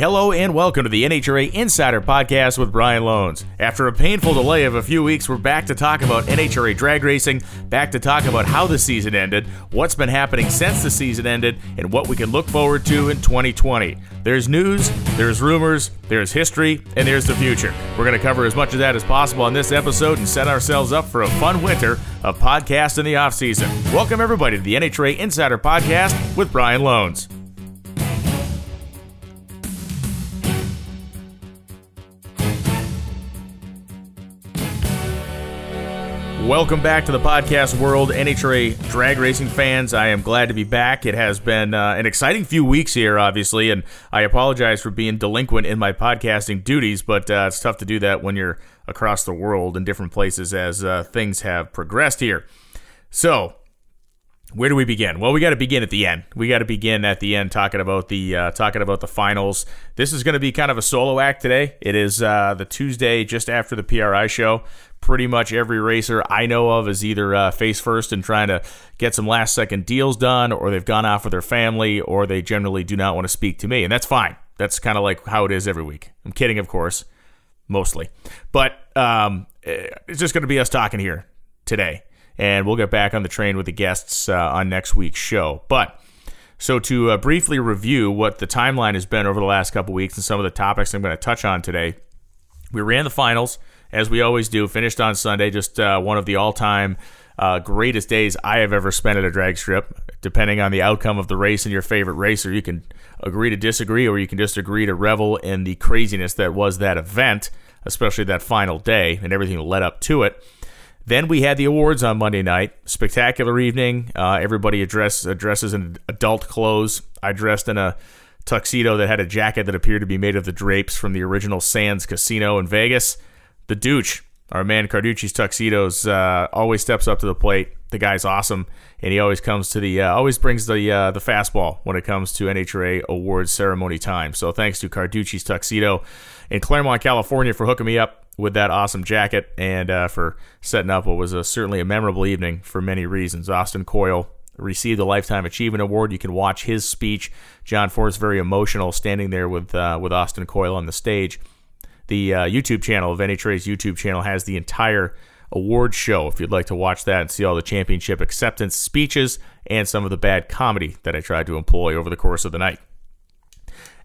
Hello and welcome to the NHRA Insider Podcast with Brian Lohnes. After a painful delay of a few weeks, we're back to talk about NHRA drag racing, back to talk about how the season ended, what's been happening since the season ended, and what we can look forward to in 2020. There's news, there's rumors, there's history, and there's the future. We're going to cover as much of that as possible on this episode and set ourselves up for a fun winter of podcasts in the off season. Welcome everybody to the NHRA Insider Podcast with Brian Lohnes. Welcome back to the podcast world, NHRA drag racing fans. I am glad to be back. It has been uh, an exciting few weeks here, obviously, and I apologize for being delinquent in my podcasting duties, but uh, it's tough to do that when you're across the world in different places as uh, things have progressed here. So, where do we begin? Well, we got to begin at the end. We got to begin at the end talking about the uh, talking about the finals. This is going to be kind of a solo act today. It is uh, the Tuesday just after the PRI show. Pretty much every racer I know of is either uh, face first and trying to get some last second deals done, or they've gone off with their family, or they generally do not want to speak to me, and that's fine. That's kind of like how it is every week. I'm kidding, of course, mostly, but um, it's just going to be us talking here today and we'll get back on the train with the guests uh, on next week's show. But so to uh, briefly review what the timeline has been over the last couple weeks and some of the topics I'm going to touch on today, we ran the finals as we always do. Finished on Sunday, just uh, one of the all-time. Uh, greatest days I have ever spent at a drag strip. Depending on the outcome of the race and your favorite racer, you can agree to disagree, or you can just agree to revel in the craziness that was that event, especially that final day and everything that led up to it. Then we had the awards on Monday night. Spectacular evening. Uh, everybody address, addresses in adult clothes. I dressed in a tuxedo that had a jacket that appeared to be made of the drapes from the original Sands Casino in Vegas. The douche, our man Carducci's tuxedos, uh, always steps up to the plate. The guy's awesome, and he always comes to the uh, always brings the uh, the fastball when it comes to NHRA awards ceremony time. So thanks to Carducci's tuxedo in Claremont, California, for hooking me up with that awesome jacket and uh, for setting up what was a, certainly a memorable evening for many reasons. Austin Coil received a Lifetime Achievement Award. You can watch his speech. John Force very emotional, standing there with uh, with Austin Coil on the stage. The uh, YouTube channel of NHRA's YouTube channel has the entire award show. If you'd like to watch that and see all the championship acceptance speeches and some of the bad comedy that I tried to employ over the course of the night.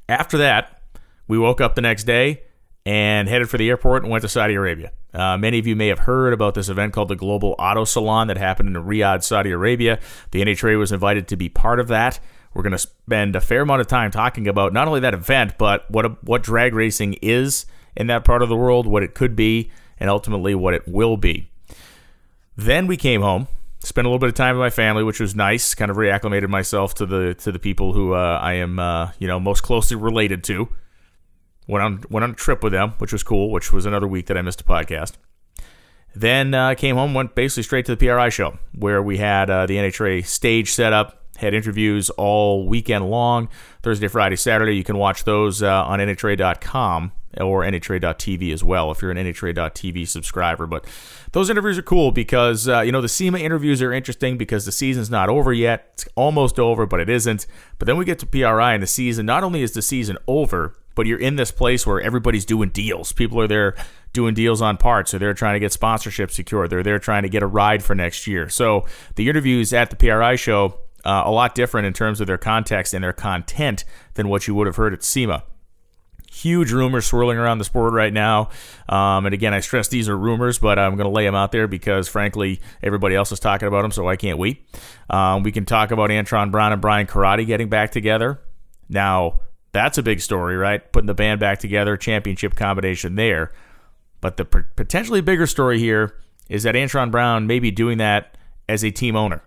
After that, we woke up the next day and headed for the airport and went to Saudi Arabia. Uh, many of you may have heard about this event called the Global Auto Salon that happened in Riyadh, Saudi Arabia. The NHRA was invited to be part of that. We're going to spend a fair amount of time talking about not only that event, but what what drag racing is in that part of the world, what it could be, and ultimately what it will be. Then we came home, spent a little bit of time with my family, which was nice. Kind of reacclimated myself to the to the people who uh, I am, uh, you know, most closely related to. Went on went on a trip with them, which was cool. Which was another week that I missed a podcast. Then uh, came home, went basically straight to the PRI show where we had uh, the NHRA stage set up, had interviews all weekend long, Thursday, Friday, Saturday. You can watch those uh, on NHRA.com or NHRA.tv as well if you're an NHRA.tv subscriber. But those interviews are cool because, uh, you know, the SEMA interviews are interesting because the season's not over yet. It's almost over, but it isn't. But then we get to PRI and the season, not only is the season over, but you're in this place where everybody's doing deals. People are there doing deals on parts, or they're trying to get sponsorship secured. They're there trying to get a ride for next year. So the interviews at the PRI show uh, a lot different in terms of their context and their content than what you would have heard at SEMA. Huge rumors swirling around the sport right now. Um, and again, I stress these are rumors, but I'm going to lay them out there because, frankly, everybody else is talking about them, so I can't wait. Um, we can talk about Antron Brown and Brian Corradi getting back together. Now, that's a big story, right? Putting the band back together, championship combination there. But the potentially bigger story here is that Antron Brown may be doing that as a team owner.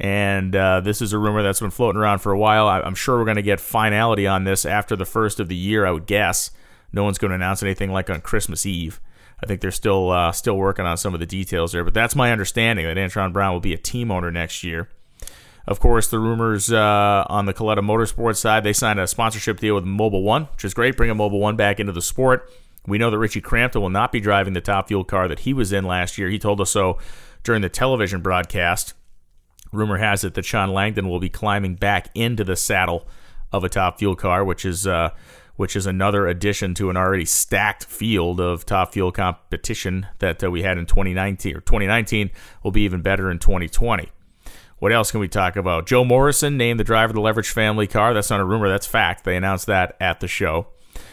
And uh, this is a rumor that's been floating around for a while. I'm sure we're going to get finality on this after the first of the year, I would guess. No one's going to announce anything like on Christmas Eve. I think they're still uh, still working on some of the details there, but that's my understanding that Antron Brown will be a team owner next year. Of course, the rumors uh, on the Kalitta Motorsports side, they signed a sponsorship deal with Mobil One, which is great, bringing Mobil One back into the sport. We know that Richie Crampton will not be driving the top fuel car that he was in last year. He told us so during the television broadcast. Rumor has it that Shawn Langdon will be climbing back into the saddle of a top fuel car, which is uh, which is another addition to an already stacked field of top fuel competition that uh, we had in 2019 or 2019 will be even better in 2020. What else can we talk about? Joe Morrison named the driver of the Leverage family car. That's not a rumor, that's fact. They announced that at the show.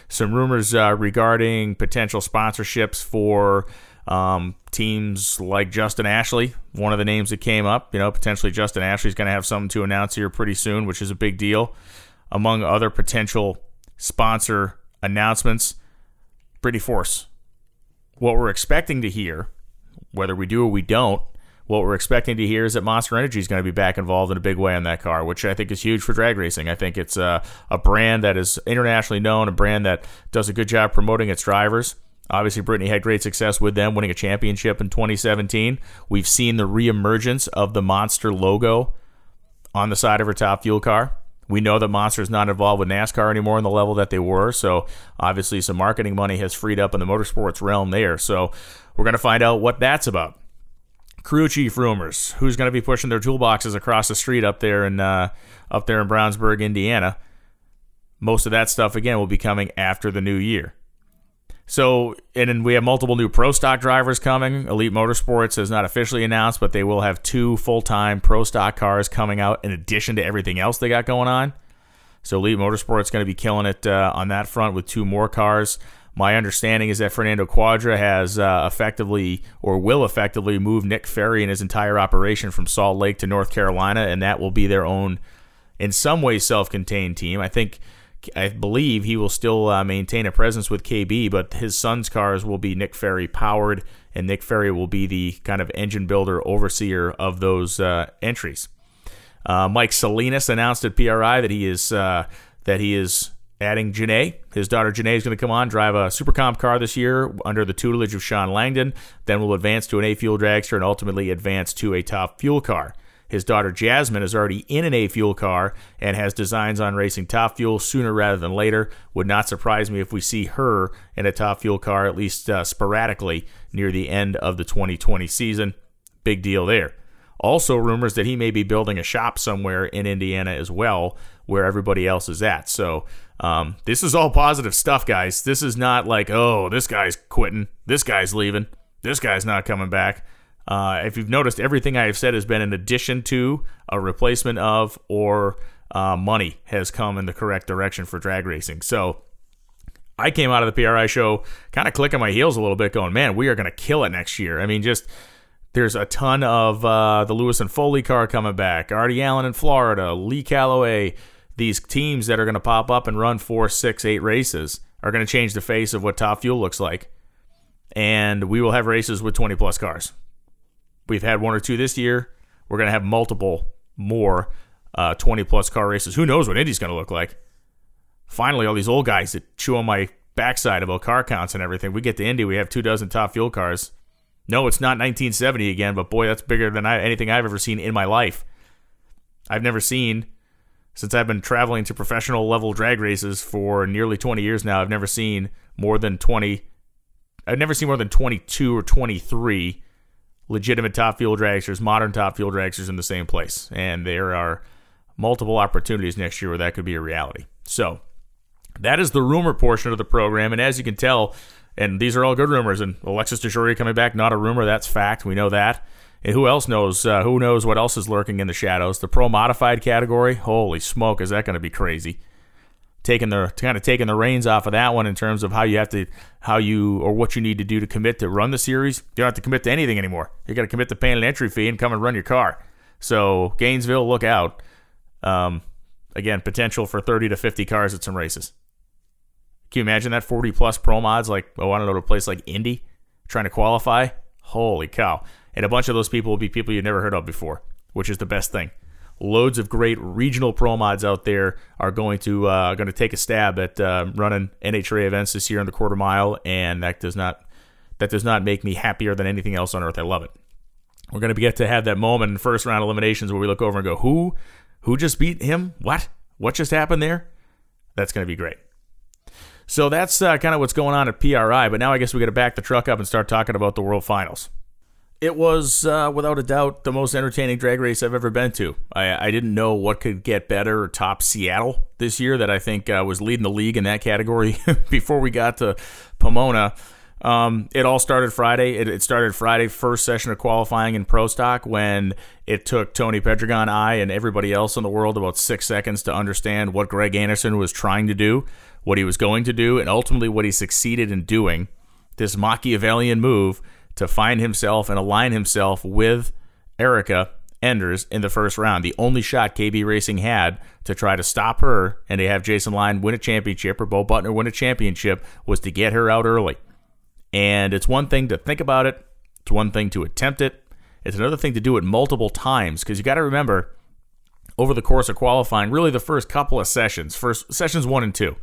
Some rumors uh, regarding potential sponsorships for um, teams like Justin Ashley, one of the names that came up. You know, potentially Justin Ashley's going to have something to announce here pretty soon, which is a big deal. Among other potential sponsor announcements, Brittany Force. What we're expecting to hear, whether we do or we don't, what we're expecting to hear is that Monster Energy is going to be back involved in a big way on that car, which I think is huge for drag racing. I think it's a, a brand that is internationally known, a brand that does a good job promoting its drivers. Obviously, Brittany had great success with them, winning a championship in 2017. We've seen the reemergence of the Monster logo on the side of her top fuel car. We know that Monster is not involved with NASCAR anymore on the level that they were, so obviously some marketing money has freed up in the motorsports realm there. So we're going to find out what that's about. Crew chief rumors: Who's going to be pushing their toolboxes across the street up there in uh, up there in Brownsburg, Indiana? Most of that stuff again will be coming after the new year. So, and then we have multiple new pro stock drivers coming. Elite Motorsports has not officially announced, but they will have two full time pro stock cars coming out in addition to everything else they got going on. So, Elite Motorsports going to be killing it uh, on that front with two more cars. My understanding is that Fernando Cuadra has uh, effectively or will effectively move Nick Ferri and his entire operation from Salt Lake to North Carolina, and that will be their own, in some ways, self contained team. I think I believe he will still uh, maintain a presence with KB, but his son's cars will be Nick Ferri powered, and Nick Ferri will be the kind of engine builder overseer of those uh, entries. Uh, Mike Salinas announced at PRI that he is uh, that he is adding Janae. His daughter Janae is going to come on drive a Super Comp car this year under the tutelage of Shawn Langdon. Then will advance to an A fuel dragster and ultimately advance to a top fuel car. His daughter Jasmine is already in an A fuel car and has designs on racing top fuel sooner rather than later. Would not surprise me if we see her in a top fuel car at least uh, sporadically near the end of the 2020 season. Big deal there. Also, rumors that he may be building a shop somewhere in Indiana as well, where everybody else is at. So, um, this is all positive stuff, guys. This is not like, oh, this guy's quitting, this guy's leaving, this guy's not coming back. Uh, if you've noticed, everything I have said has been in addition to, a replacement of, or uh, money has come in the correct direction for drag racing. So I came out of the PRI show kind of clicking my heels a little bit, going, man, we are going to kill it next year. I mean, just there's a ton of uh, the Lewis and Foley car coming back, Artie Allen in Florida, Lee Calloway. These teams that are going to pop up and run four, six, eight races are going to change the face of what Top Fuel looks like. And we will have races with 20 plus cars. We've had one or two this year. We're going to have multiple more uh, 20 plus car races. Who knows what Indy's going to look like? Finally, all these old guys that chew on my backside about car counts and everything. We get to Indy, we have two dozen top fuel cars. No, it's not 1970 again, but boy, that's bigger than I, anything I've ever seen in my life. I've never seen, since I've been traveling to professional level drag races for nearly 20 years now, I've never seen more than 20. I've never seen more than 22 or 23 legitimate top fuel dragsters, modern top fuel dragsters in the same place. And there are multiple opportunities next year where that could be a reality. So that is the rumor portion of the program. And as you can tell, and these are all good rumors. And Alexis DeJoria coming back, not a rumor, that's fact. We know that. And who else knows? Uh, who knows what else is lurking in the shadows? The pro modified category. Holy smoke, is that going to be crazy? Taking the kind of taking the reins off of that one in terms of how you have to how you or what you need to do to commit to run the series. You don't have to commit to anything anymore. You got to commit to paying an entry fee and come and run your car. So Gainesville, look out. Um, again, potential for 30 to 50 cars at some races. Can you imagine that 40 plus pro mods like oh I don't know to a place like Indy trying to qualify? Holy cow! And a bunch of those people will be people you've never heard of before, which is the best thing loads of great regional pro mods out there are going to uh, going to take a stab at uh, running NHRA events this year in the quarter mile, and that does not that does not make me happier than anything else on earth. I love it. We're going to get to have that moment in first round eliminations where we look over and go, "Who, who just beat him? What? What just happened there?" That's going to be great. So that's uh, kind of what's going on at PRI. But now I guess we got to back the truck up and start talking about the World Finals. It was, uh, without a doubt, the most entertaining drag race I've ever been to. I, I didn't know what could get better or top Seattle this year, that I think uh, was leading the league in that category before we got to Pomona. Um, it all started Friday. It, it, started Friday, first session of qualifying in Pro Stock, when it took Tony Pedregon, I, and everybody else in the world about six seconds to understand what Greg Anderson was trying to do, what he was going to do, and ultimately what he succeeded in doing. This Machiavellian move to find himself and align himself with Erica Enders in the first round. The only shot KB Racing had to try to stop her and to have Jason Line win a championship or Bo Butner win a championship was to get her out early. And it's one thing to think about it, it's one thing to attempt it, it's another thing to do it multiple times because you got to remember over the course of qualifying, really the first couple of sessions, first sessions one and two,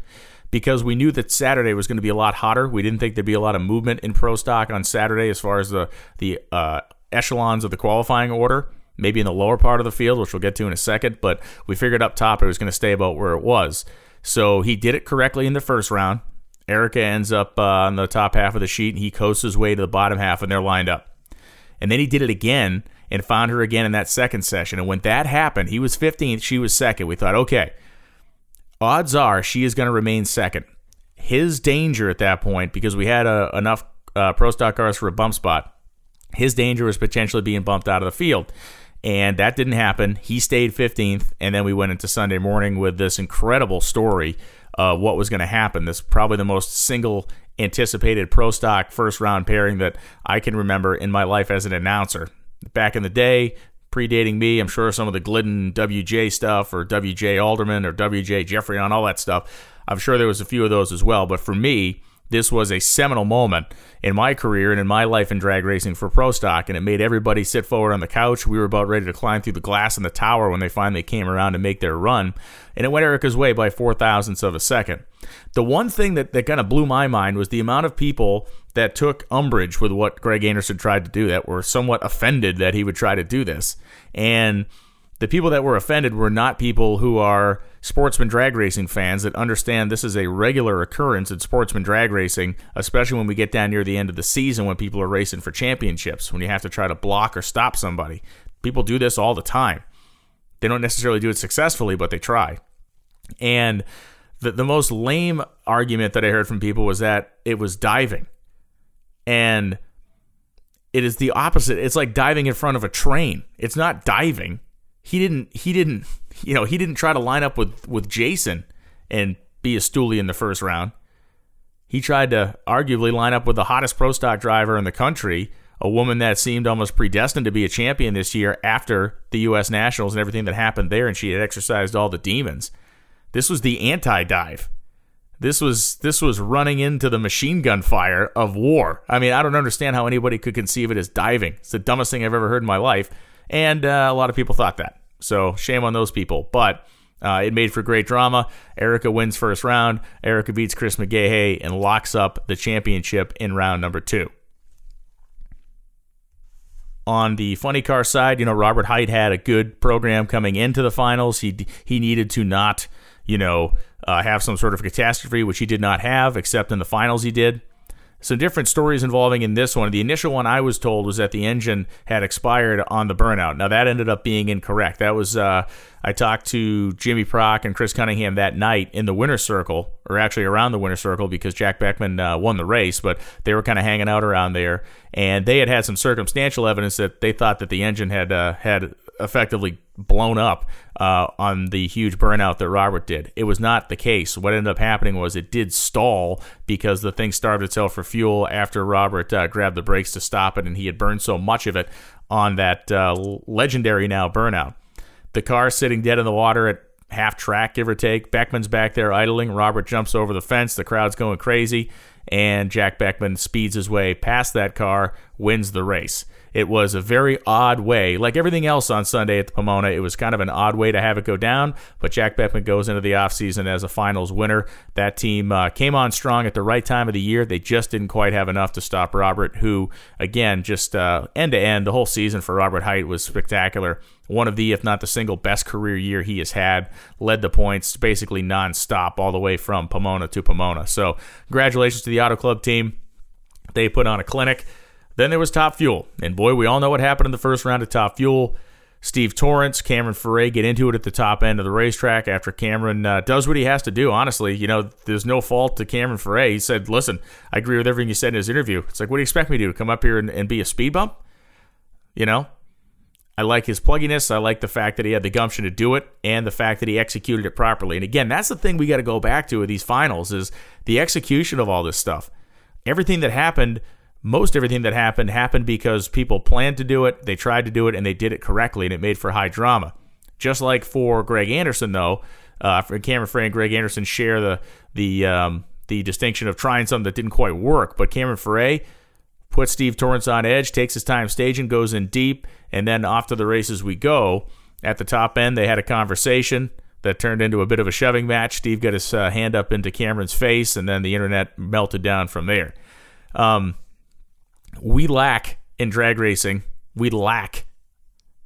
because we knew that Saturday was going to be a lot hotter. We didn't think there'd be a lot of movement in pro stock on Saturday as far as the the uh, echelons of the qualifying order. Maybe in the lower part of the field, which we'll get to in a second, but we figured up top it was going to stay about where it was. So he did it correctly in the first round. Erica ends up uh, on the top half of the sheet, and he coasts his way to the bottom half, and they're lined up. And then he did it again and found her again in that second session. And when that happened, he was 15th, she was second. We thought, okay, odds are she is going to remain second. His danger at that point, because we had uh, enough uh, pro stock cars for a bump spot, his danger was potentially being bumped out of the field. And that didn't happen. He stayed 15th. And then we went into Sunday morning with this incredible story of what was going to happen. This probably the most single anticipated pro stock first round pairing that I can remember in my life as an announcer. Back in the day, predating me. I'm sure some of the Glidden WJ stuff or WJ Alderman or WJ Jeffrey on all that stuff. I'm sure there was a few of those as well. But for me, this was a seminal moment in my career and in my life in drag racing for pro stock and it made everybody sit forward on the couch. We were about ready to climb through the glass in the tower when they finally came around to make their run and it went erica's way by four thousandths of a second. The one thing that, that kind of blew my mind was the amount of people that took umbrage with what greg anderson tried to do that were somewhat offended that he would try to do this. And the people that were offended were not people who are sportsman drag racing fans that understand this is a regular occurrence in sportsman drag racing, especially when we get down near the end of the season when people are racing for championships, when you have to try to block or stop somebody. People do this all the time. They don't necessarily do it successfully, but they try. And the, the most lame argument that I heard from people was that it was diving. And it is the opposite. It's like diving in front of a train. It's not diving he didn't he didn't you know he didn't try to line up with with Jason and be a stoolie in the first round. He tried to arguably line up with the hottest pro stock driver in the country, a woman that seemed almost predestined to be a champion this year after the U.S. Nationals and everything that happened there, and she had exercised all the demons. This was the anti-dive. This was this was running into the machine gun fire of war. I mean, I don't understand how anybody could conceive it as diving. It's the dumbest thing I've ever heard in my life. And uh, a lot of people thought that. So shame on those people. But uh, it made for great drama. Erica wins first round. Erica beats Chris McGaha and locks up the championship in round number two. On the funny car side, you know Robert Hight had a good program coming into the finals. He he needed to not, you know, uh, have some sort of catastrophe, which he did not have, except in the finals he did some different stories involving in this one. The initial one I was told was that the engine had expired on the burnout. Now that ended up being incorrect. That was uh, I talked to Jimmy Prock and Chris Cunningham that night in the winner's circle, or actually around the winner's circle because Jack Beckman uh, won the race, but they were kind of hanging out around there, and they had had some circumstantial evidence that they thought that the engine had uh, had effectively blown up uh, on the huge burnout that Robert did. It was not the case. What ended up happening was it did stall because the thing starved itself for fuel after Robert uh, grabbed the brakes to stop it, and he had burned so much of it on that uh, legendary now burnout. The car sitting dead in the water at half track, give or take. Beckman's back there idling. Robert jumps over the fence. The crowd's going crazy. And Jack Beckman speeds his way past that car, wins the race. It was a very odd way, like everything else on Sunday at the Pomona. It was kind of an odd way to have it go down, but Jack Beckman goes into the offseason as a finals winner. That team uh, came on strong at the right time of the year. They just didn't quite have enough to stop Robert, who, again, just uh, end to end, the whole season for Robert Hight was spectacular. One of the, if not the single best career year he has had, led the points basically nonstop all the way from Pomona to Pomona. So, congratulations to the Auto Club team. They put on a clinic. Then there was Top Fuel. And boy, we all know what happened in the first round of Top Fuel. Steve Torrence, Cameron Ferré get into it at the top end of the racetrack after Cameron uh, does what he has to do. Honestly, you know, there's no fault to Cameron Ferré. He said, "Listen, I agree with everything you said in his interview." It's like, what do you expect me to do? Come up here and, and be a speed bump? You know, I like his plugginess. I like the fact that he had the gumption to do it, and the fact that he executed it properly. And again, that's the thing we got to go back to with these finals is the execution of all this stuff. Everything that happened most everything that happened happened because people planned to do it, they tried to do it, and they did it correctly, and it made for high drama. Just like for Greg Anderson, though, uh, Cameron Ferré and Greg Anderson share the the um, the distinction of trying something that didn't quite work. But Cameron Ferré puts Steve Torrence on edge, takes his time staging, goes in deep, and then off to the races we go. At the top end, they had a conversation that turned into a bit of a shoving match. Steve got his uh, hand up into Cameron's face, and then the internet melted down from there. Um, we lack in drag racing, we lack,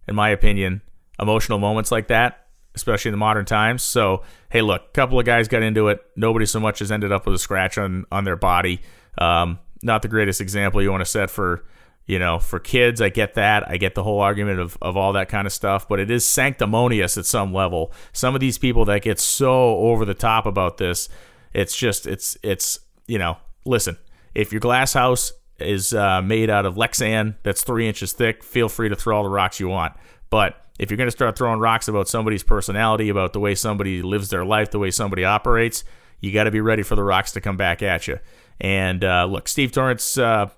in my opinion, emotional moments like that, especially in the modern times. So, hey, look, a couple of guys got into it. Nobody so much has ended up with a scratch on on their body. Um, not the greatest example you want to set for you know for kids. I get that. I get the whole argument of of all that kind of stuff, but it is sanctimonious at some level. Some of these people that get so over the top about this, it's just it's it's you know, listen. If your glass house is uh, made out of Lexan that's three inches thick. Feel free to throw all the rocks you want. But if you're going to start throwing rocks about somebody's personality, about the way somebody lives their life, the way somebody operates, you got to be ready for the rocks to come back at you. And uh, look, Steve Torrence, uh,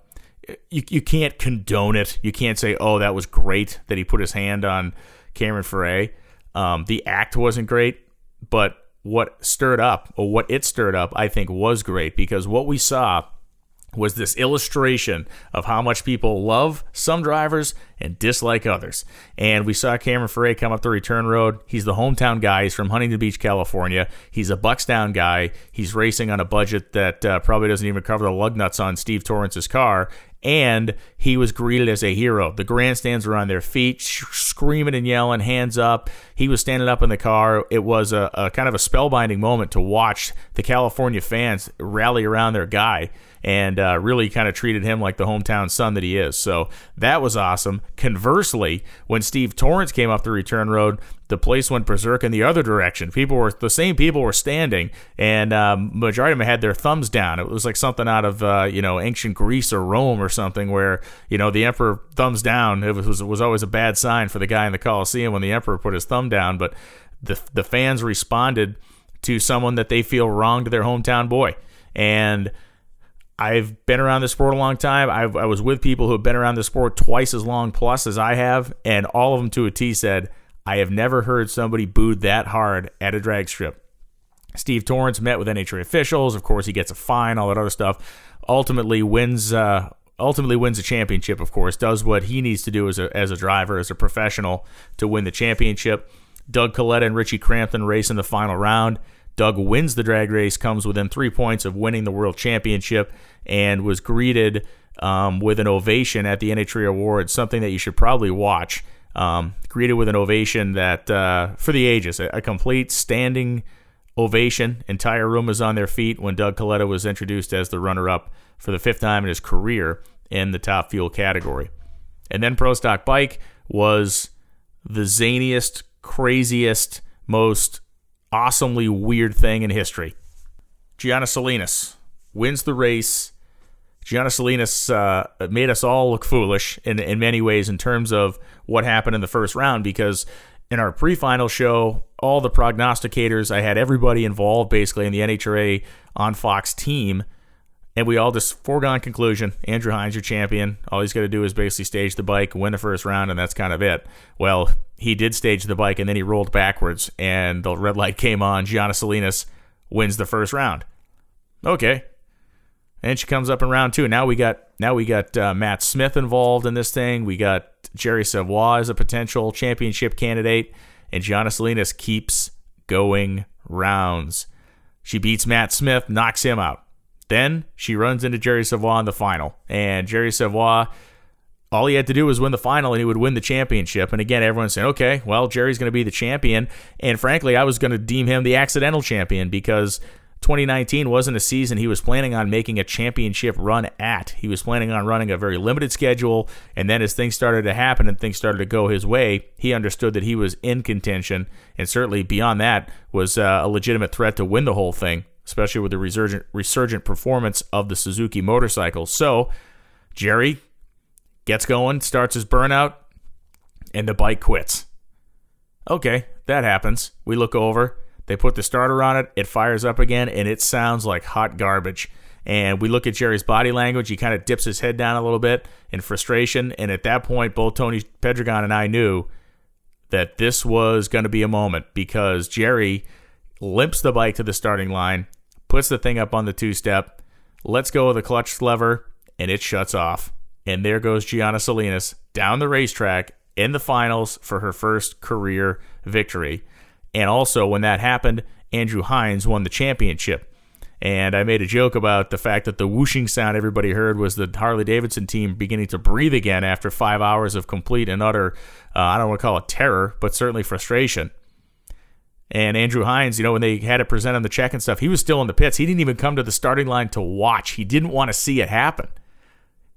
you, you can't condone it. You can't say, oh, that was great that he put his hand on Cameron Ferré. Um, the act wasn't great, but what stirred up, or what it stirred up, I think was great because what we saw was this illustration of how much people love some drivers and dislike others. And we saw Cameron Ferré come up the return road. He's the hometown guy. He's from Huntington Beach, California. He's a Buckstown guy. He's racing on a budget that uh, probably doesn't even cover the lug nuts on Steve Torrence's car and he was greeted as a hero. The grandstands were on their feet, sh- screaming and yelling, hands up. He was standing up in the car. It was a, a, kind of a spellbinding moment to watch the California fans rally around their guy and uh, really kind of treated him like the hometown son that he is. So that was awesome. Conversely, when Steve Torrence came up the return road, the place went berserk in the other direction. People were the same people were standing, and um, majority of them had their thumbs down. It was like something out of uh, you know ancient Greece or Rome or something, where you know the emperor thumbs down. It was was always a bad sign for the guy in the Colosseum when the emperor put his thumb down. But the the fans responded to someone that they feel wronged their hometown boy, and I've been around the sport a long time. I've, i was with people who have been around the sport twice as long plus as I have, and all of them to a T said, I have never heard somebody booed that hard at a drag strip. Steve Torrence met with NHRA officials. Of course, he gets a fine, all that other stuff. Ultimately wins. Uh, ultimately wins the championship. Of course, does what he needs to do as a as a driver, as a professional, to win the championship. Doug Kalitta and Richie Crampton race in the final round. Doug wins the drag race, comes within three points of winning the world championship, and was greeted um, with an ovation at the NHRA Awards, something that you should probably watch. Um, greeted with an ovation that uh, for the ages, a, a, complete standing ovation. Entire room was on their feet when Doug Kalitta was introduced as the runner-up for the fifth time in his career in the top fuel category. And then Pro Stock Bike was the zaniest, craziest, most awesomely weird thing in history. Jianna Salinas wins the race. Jianna Salinas uh, made us all look foolish in, in many ways in terms of what happened in the first round because in our pre-final show, all the prognosticators, I had everybody involved basically in the NHRA on Fox team, and we all just foregone conclusion. Andrew Hines, your champion. All he's got to do is basically stage the bike, win the first round, and that's kind of it. Well, he did stage the bike and then he rolled backwards and the red light came on. Jianna Salinas wins the first round. Okay. And she comes up in round two. Now we got now we got uh, Matt Smith involved in this thing. We got Jerry Savoie as a potential championship candidate, and Jianna Salinas keeps going rounds. She beats Matt Smith, knocks him out. Then she runs into Jerry Savoie in the final, and Jerry Savoie all he had to do was win the final and he would win the championship. And again, everyone's saying, okay, well, Jerry's going to be the champion. And frankly, I was going to deem him the accidental champion because 2019 wasn't a season he was planning on making a championship run at. He was planning on running a very limited schedule, and then as things started to happen and things started to go his way, he understood that he was in contention, and certainly beyond that was uh, a legitimate threat to win the whole thing, especially with the resurgent resurgent performance of the Suzuki motorcycle. So Jerry gets going, starts his burnout, and the bike quits. Okay, that happens. We look over they put the starter on it, it fires up again, and it sounds like hot garbage. And we look at Jerry's body language. He kind of dips his head down a little bit in frustration. And at that point, both Tony Pedregon and I knew that this was going to be a moment because Jerry limps the bike to the starting line, puts the thing up on the two step, lets go of the clutch lever, and it shuts off. And there goes Jianna Salinas down the racetrack in the finals for her first career victory. And also, when that happened, Andrew Hines won the championship. And I made a joke about the fact that the whooshing sound everybody heard was the Harley Davidson team beginning to breathe again after five hours of complete and utter, uh, I don't want to call it terror, but certainly frustration. And Andrew Hines, you know, when they had it present on the check and stuff, he was still in the pits. He didn't even come to the starting line to watch. He didn't want to see it happen.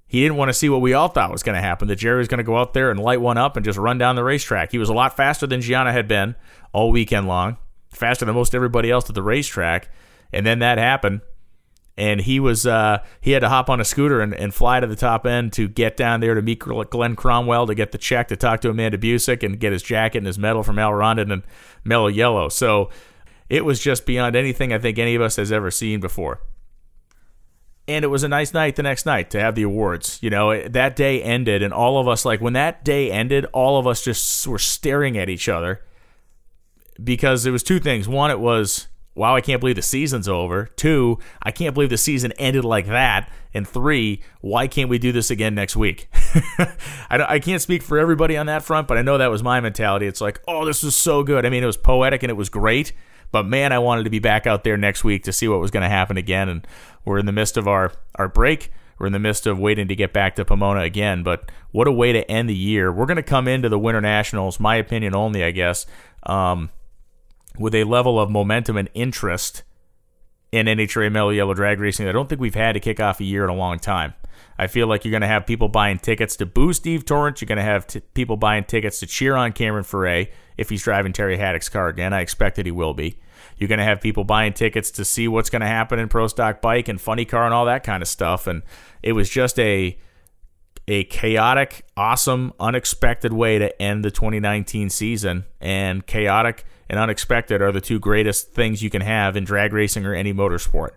He didn't want to see what we all thought was going to happen that Jerry was going to go out there and light one up and just run down the racetrack. He was a lot faster than Jianna had been all weekend long, faster than most everybody else at the racetrack. And then that happened. And he was uh, he had to hop on a scooter and, and fly to the top end to get down there to meet Glenn Cromwell to get the check to talk to Amanda Busick and get his jacket and his medal from Al Rondon and Mellow Yellow. So it was just beyond anything I think any of us has ever seen before and it was a nice night the next night to have the awards. You know, that day ended, and all of us, like, when that day ended, all of us just were staring at each other because it was two things. One, it was, wow, I can't believe the season's over. Two, I can't believe the season ended like that. And three, why can't we do this again next week? I, I can't speak for everybody on that front, but I know that was my mentality. It's like, oh, this was so good. I mean, it was poetic and it was great. But man, I wanted to be back out there next week to see what was going to happen again. And we're in the midst of our, our break. We're in the midst of waiting to get back to Pomona again. But what a way to end the year. We're going to come into the Winter Nationals, my opinion only, I guess, um, with a level of momentum and interest in NHRA Mellow Yellow Drag Racing I don't think we've had to kick off a year in a long time. I feel like you're going to have people buying tickets to boo Steve Torrence. You're going to have t- people buying tickets to cheer on Cameron Ferré if he's driving Terry Haddock's car again. I expect that he will be. You're going to have people buying tickets to see what's going to happen in Pro Stock Bike and Funny Car and all that kind of stuff. And it was just a a chaotic, awesome, unexpected way to end the 2019 season. And chaotic and unexpected are the two greatest things you can have in drag racing or any motorsport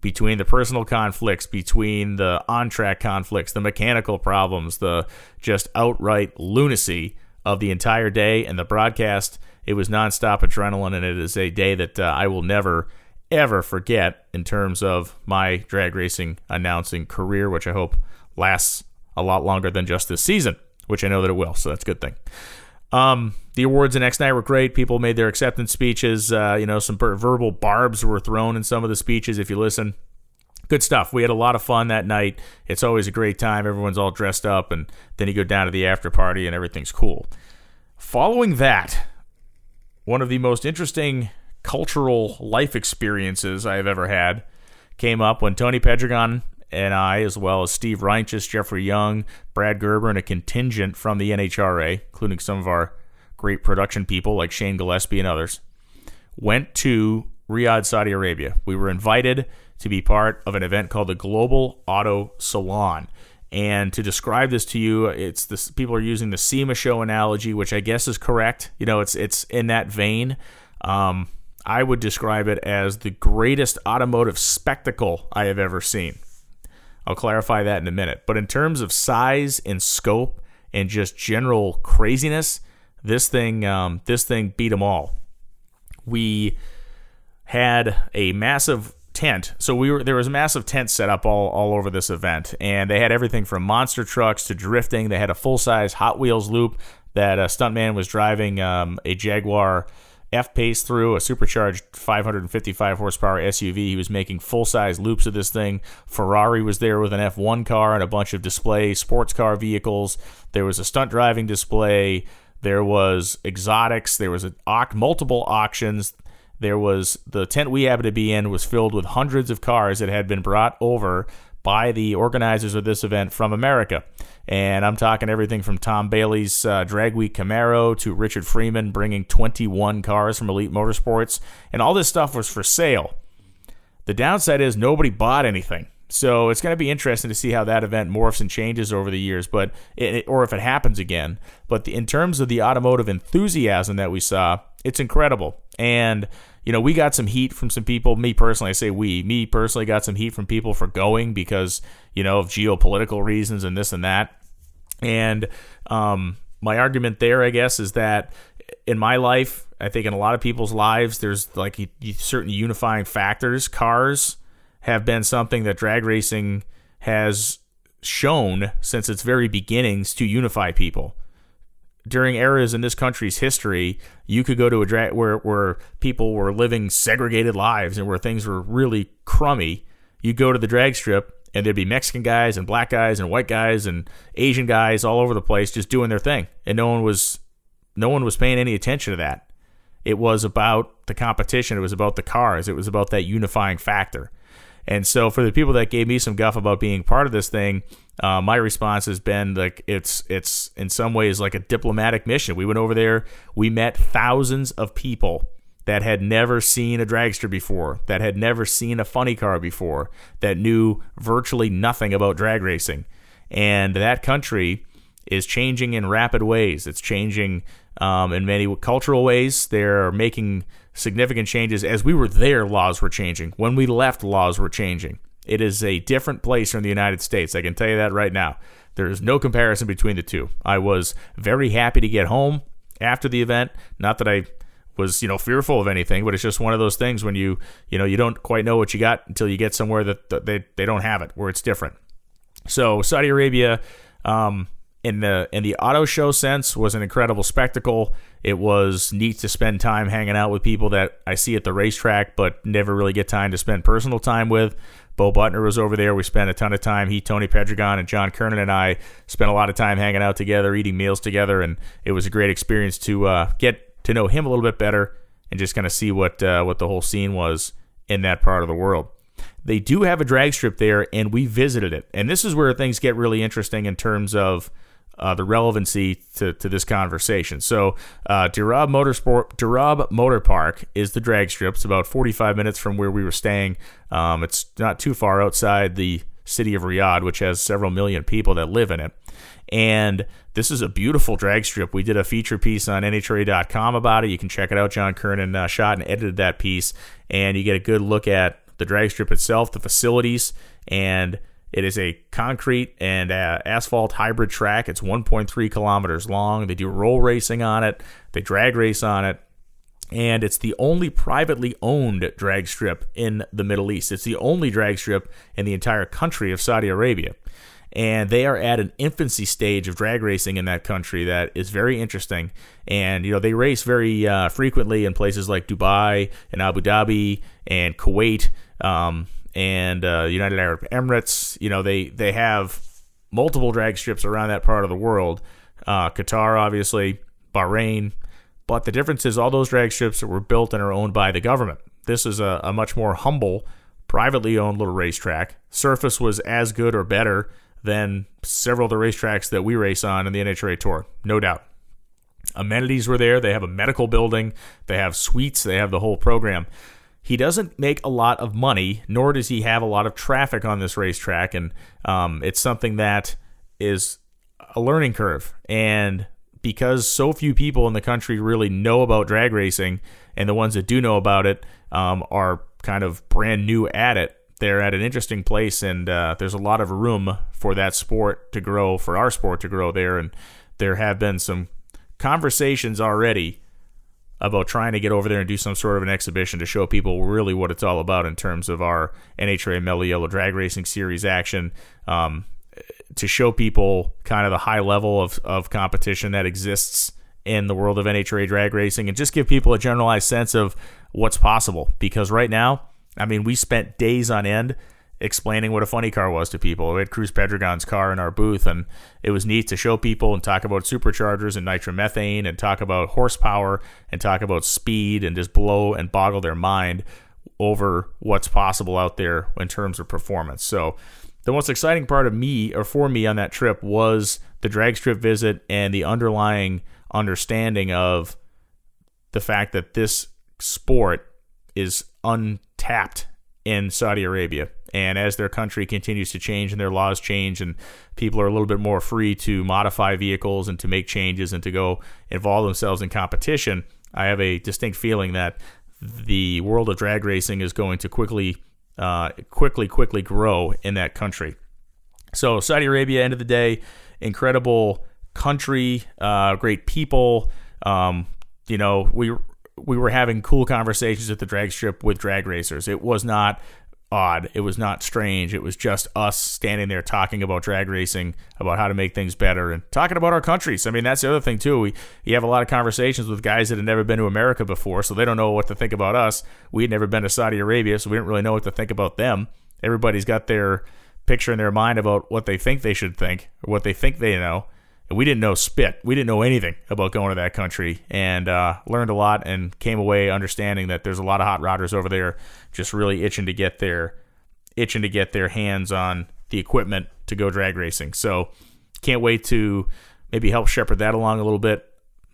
between the personal conflicts, between the on track conflicts, the mechanical problems, the just outright lunacy of the entire day and the broadcast. It was nonstop adrenaline, and it is a day that uh, I will never, ever forget in terms of my drag racing announcing career, which I hope lasts a lot longer than just this season, which I know that it will. So that's a good thing. Um, the awards the next night were great. People made their acceptance speeches. Uh, you know, some verbal barbs were thrown in some of the speeches. If you listen, good stuff. We had a lot of fun that night. It's always a great time. Everyone's all dressed up, and then you go down to the after party, and everything's cool. Following that, one of the most interesting cultural life experiences I have ever had came up when Tony Pedregon and I, as well as Steve Reinches, Jeffrey Young, Brad Gerber, and a contingent from the NHRA, including some of our great production people like Shane Gillespie and others, went to Riyadh, Saudi Arabia. We were invited to be part of an event called the Global Auto Salon. And to describe this to you, it's this people are using the SEMA show analogy, which I guess is correct. You know, it's it's in that vein. Um, I would describe it as the greatest automotive spectacle I have ever seen. I'll clarify that in a minute. But in terms of size and scope and just general craziness, this thing um, this thing beat them all. We had a massive tent. So we were there was a massive tent set up all, all over this event, and they had everything from monster trucks to drifting. They had a full size Hot Wheels loop that a stuntman was driving um, a Jaguar F Pace through a supercharged 555 horsepower SUV. He was making full size loops of this thing. Ferrari was there with an F1 car and a bunch of display sports car vehicles. There was a stunt driving display. There was exotics. There was multiple auctions. there was the tent we happened to be in was filled with hundreds of cars that had been brought over by the organizers of this event from America. And I'm talking everything from Tom Bailey's uh, Drag Week Camaro to Richard Freeman bringing 21 cars from Elite Motorsports. And all this stuff was for sale. The downside is nobody bought anything. So it's going to be interesting to see how that event morphs and changes over the years, but it, or if it happens again. But the, in terms of the automotive enthusiasm that we saw, it's incredible. And you know, we got some heat from some people. Me personally, I say we. Me personally got some heat from people for going because you know of geopolitical reasons and this and that. And um, my argument there, I guess, is that in my life, I think in a lot of people's lives, there's like certain unifying factors. Cars have been something that drag racing has shown since its very beginnings to unify people during eras in this country's history, you could go to a drag where where people were living segregated lives and where things were really crummy. You'd go to the drag strip and there'd be Mexican guys and black guys and white guys and Asian guys all over the place just doing their thing, and no one was no one was paying any attention to that. It was about the competition. It was about the cars. It was about that unifying factor. And so for the people that gave me some guff about being part of this thing, uh, my response has been like it's it's in some ways like a diplomatic mission. We went over there, we met thousands of people that had never seen a dragster before, that had never seen a funny car before, that knew virtually nothing about drag racing, and that country is changing in rapid ways. It's changing um, in many cultural ways. They're making significant changes. As we were there, laws were changing. When we left, laws were changing. It is a different place from the United States. I can tell you that right now. There is no comparison between the two. I was very happy to get home after the event. Not that I was, you know, fearful of anything, but it's just one of those things when you, you know, you don't quite know what you got until you get somewhere that they, they don't have it, where it's different. So Saudi Arabia, um, in the in the auto show sense was an incredible spectacle. It was neat to spend time hanging out with people that I see at the racetrack, but never really get time to spend personal time with. Bo Butner was over there. We spent a ton of time. He, Tony Pedregon, and John Kernan and I spent a lot of time hanging out together, eating meals together, and it was a great experience to uh, get to know him a little bit better and just kind of see what uh, what the whole scene was in that part of the world. They do have a drag strip there, and we visited it. And this is where things get really interesting in terms of uh, the relevancy to, to this conversation. So, uh, Dirab Motorsport, Dirab Motor Park is the drag strip. It's about 45 minutes from where we were staying. Um, it's not too far outside the city of Riyadh, which has several million people that live in it. And this is a beautiful drag strip. We did a feature piece on NHRA.com about it. You can check it out. John Kernan uh, shot and edited that piece, and you get a good look at the drag strip itself, the facilities, and it is a concrete and uh, asphalt hybrid track. It's 1.3 kilometers long. They do roll racing on it, they drag race on it, and it's the only privately owned drag strip in the Middle East. It's the only drag strip in the entire country of Saudi Arabia. And they are at an infancy stage of drag racing in that country that is very interesting. And, you know, they race very uh, frequently in places like Dubai and Abu Dhabi and Kuwait. Um, and uh, United Arab Emirates. You know, they they have multiple drag strips around that part of the world. Uh, Qatar, obviously, Bahrain. But the difference is all those drag strips were built and are owned by the government. This is a, a much more humble, privately owned little racetrack. Surface was as good or better than several of the racetracks that we race on in the NHRA Tour, no doubt. Amenities were there. They have a medical building, they have suites, they have the whole program he doesn't make a lot of money, nor does he have a lot of traffic on this racetrack, and um, it's something that is a learning curve. And because so few people in the country really know about drag racing, and the ones that do know about it um, are kind of brand new at it, they're at an interesting place, and uh, there's a lot of room for that sport to grow, for our sport to grow there. And there have been some conversations already about trying to get over there and do some sort of an exhibition to show people really what it's all about in terms of our NHRA Mellow Yellow Drag Racing Series action. Um, to show people kind of the high level of, of competition that exists in the world of NHRA drag racing and just give people a generalized sense of what's possible. Because right now, I mean, we spent days on end explaining what a funny car was to people. We had Cruz Pedregon's car in our booth, and it was neat to show people and talk about superchargers and nitromethane and talk about horsepower and talk about speed and just blow and boggle their mind over what's possible out there in terms of performance. So, the most exciting part of me or for me on that trip was the drag strip visit and the underlying understanding of the fact that this sport is untapped in Saudi Arabia. And as their country continues to change and their laws change, and people are a little bit more free to modify vehicles and to make changes and to go involve themselves in competition, I have a distinct feeling that the world of drag racing is going to quickly, uh, quickly, quickly grow in that country. So, Saudi Arabia, end of the day, incredible country, uh, great people. Um, you know, we we were having cool conversations at the drag strip with drag racers. It was not odd. It was not strange. It was just us standing there talking about drag racing, about how to make things better, and talking about our countries. I mean, that's the other thing too. We you have a lot of conversations with guys that had never been to America before, so they don't know what to think about us. We had never been to Saudi Arabia, so we didn't really know what to think about them. Everybody's got their picture in their mind about what they think they should think or what they think they know we didn't know spit. We didn't know anything about going to that country, and uh, learned a lot and came away understanding that there's a lot of hot rodders over there, just really itching to get their itching to get their hands on the equipment to go drag racing. So can't wait to maybe help shepherd that along a little bit.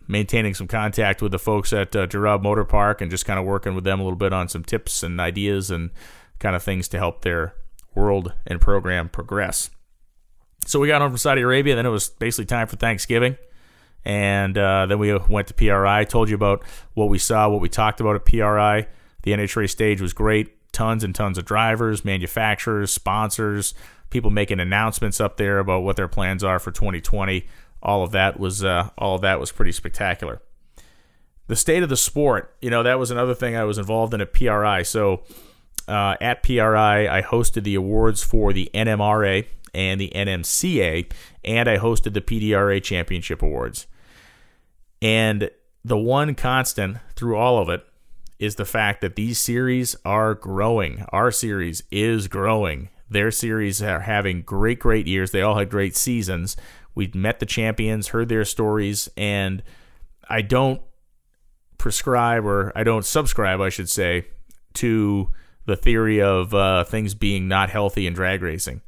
Maintaining some contact with the folks at uh, Motor Park and just kind of working with them a little bit on some tips and ideas and kind of things to help their world and program progress. So we got home from Saudi Arabia. Then it was basically time for Thanksgiving. And uh, then we went to PRI. Told you about what we saw, what we talked about at PRI. The NHRA stage was great. Tons and tons of drivers, manufacturers, sponsors, people making announcements up there about what their plans are for 2020. All of that was uh, all of that was pretty spectacular. The state of the sport, you know, that was another thing I was involved in at PRI. So uh, at PRI, I hosted the awards for the NMRA, and the NMCA, and I hosted the PDRA Championship Awards. And the one constant through all of it is the fact that these series are growing. Our series is growing. Their series are having great, great years. They all had great seasons. We've met the champions, heard their stories, and I don't prescribe or I don't subscribe, I should say, to the theory of uh, things being not healthy in drag racing.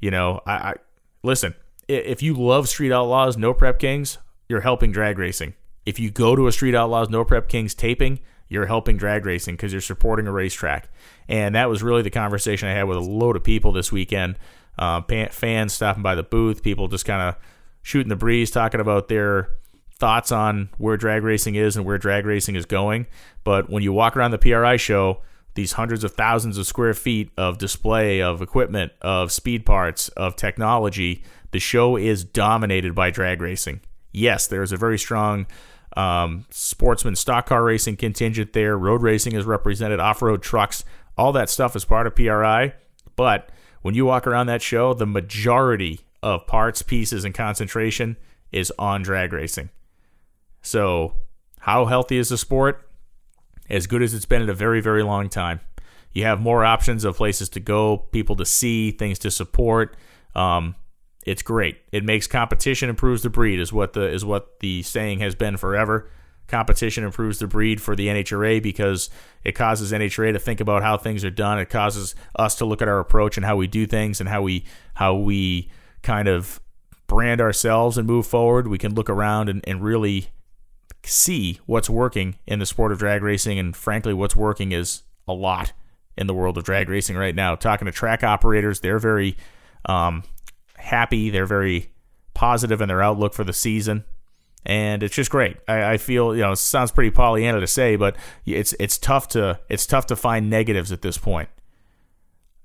You know, I, I listen. If you love Street Outlaws, No Prep Kings, you're helping drag racing. If you go to a Street Outlaws, No Prep Kings taping, you're helping drag racing because you're supporting a racetrack. And that was really the conversation I had with a load of people this weekend. Uh, fans stopping by the booth, people just kind of shooting the breeze, talking about their thoughts on where drag racing is and where drag racing is going. But when you walk around the PRI show, these hundreds of thousands of square feet of display, of equipment, of speed parts, of technology, the show is dominated by drag racing. Yes, there is a very strong um, sportsman stock car racing contingent there. Road racing is represented, off road trucks, all that stuff is part of PRI. But when you walk around that show, the majority of parts, pieces, and concentration is on drag racing. So, how healthy is the sport? As good as it's been in a very, very long time. You have more options of places to go, people to see, things to support. Um, it's great. It makes competition improves the breed is what the is what the saying has been forever. Competition improves the breed for the NHRA because it causes NHRA to think about how things are done. It causes us to look at our approach and how we do things and how we how we kind of brand ourselves and move forward. We can look around and, and really see what's working in the sport of drag racing. And frankly, what's working is a lot in the world of drag racing right now. Talking to track operators, they're very um, happy. They're very positive in their outlook for the season. And it's just great. I, I feel you know sounds pretty Pollyanna to say, but it's it's tough to it's tough to find negatives at this point.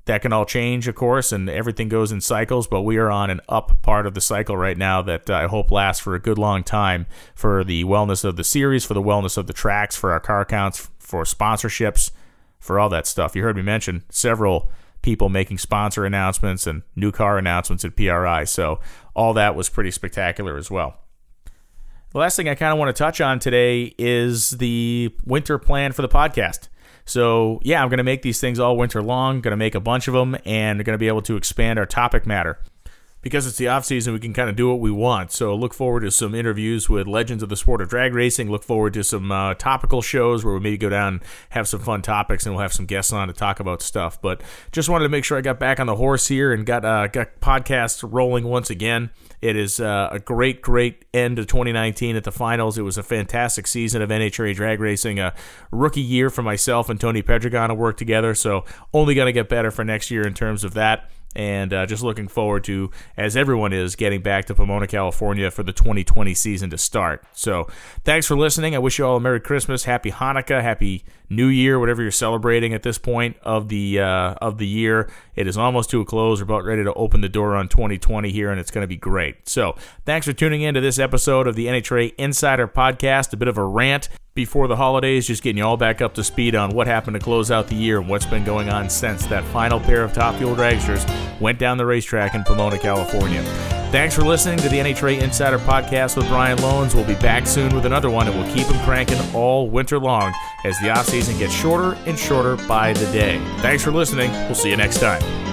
That can all change, of course, and everything goes in cycles, but we are on an up part of the cycle right now that I hope lasts for a good long time for the wellness of the series, for the wellness of the tracks, for our car counts, for sponsorships, for all that stuff. You heard me mention several people making sponsor announcements and new car announcements at PRI, so all that was pretty spectacular as well. The last thing I kind of want to touch on today is the winter plan for the podcast. So, yeah, I'm going to make these things all winter long, going to make a bunch of them, and going to be able to expand our topic matter because it's the off season, we can kind of do what we want. So look forward to some interviews with legends of the sport of drag racing. Look forward to some uh, topical shows where we maybe go down and have some fun topics, and we'll have some guests on to talk about stuff. But just wanted to make sure I got back on the horse here and got uh, got podcasts rolling once again. It is uh, a great, great end of 2019 at the finals. It was a fantastic season of NHRA drag racing, a rookie year for myself and Tony Pedregon to work together. So only going to get better for next year in terms of that and uh, just looking forward to, as everyone is, getting back to Pomona, California for the 2020 season to start. So, thanks for listening. I wish you all a Merry Christmas, Happy Hanukkah, Happy New Year, whatever you're celebrating at this point of the uh, of the year. It is almost to a close. We're about ready to open the door on 2020 here, and it's going to be great. So, thanks for tuning in to this episode of the NHRA Insider Podcast. A bit of a rant before the holidays, just getting you all back up to speed on what happened to close out the year and what's been going on since that final pair of top fuel dragsters went down the racetrack in Pomona, California. Thanks for listening to the NHRA Insider Podcast with Brian Lohnes. We'll be back soon with another one, and we'll keep them cranking all winter long as the off season gets shorter and shorter by the day. Thanks for listening. We'll see you next time.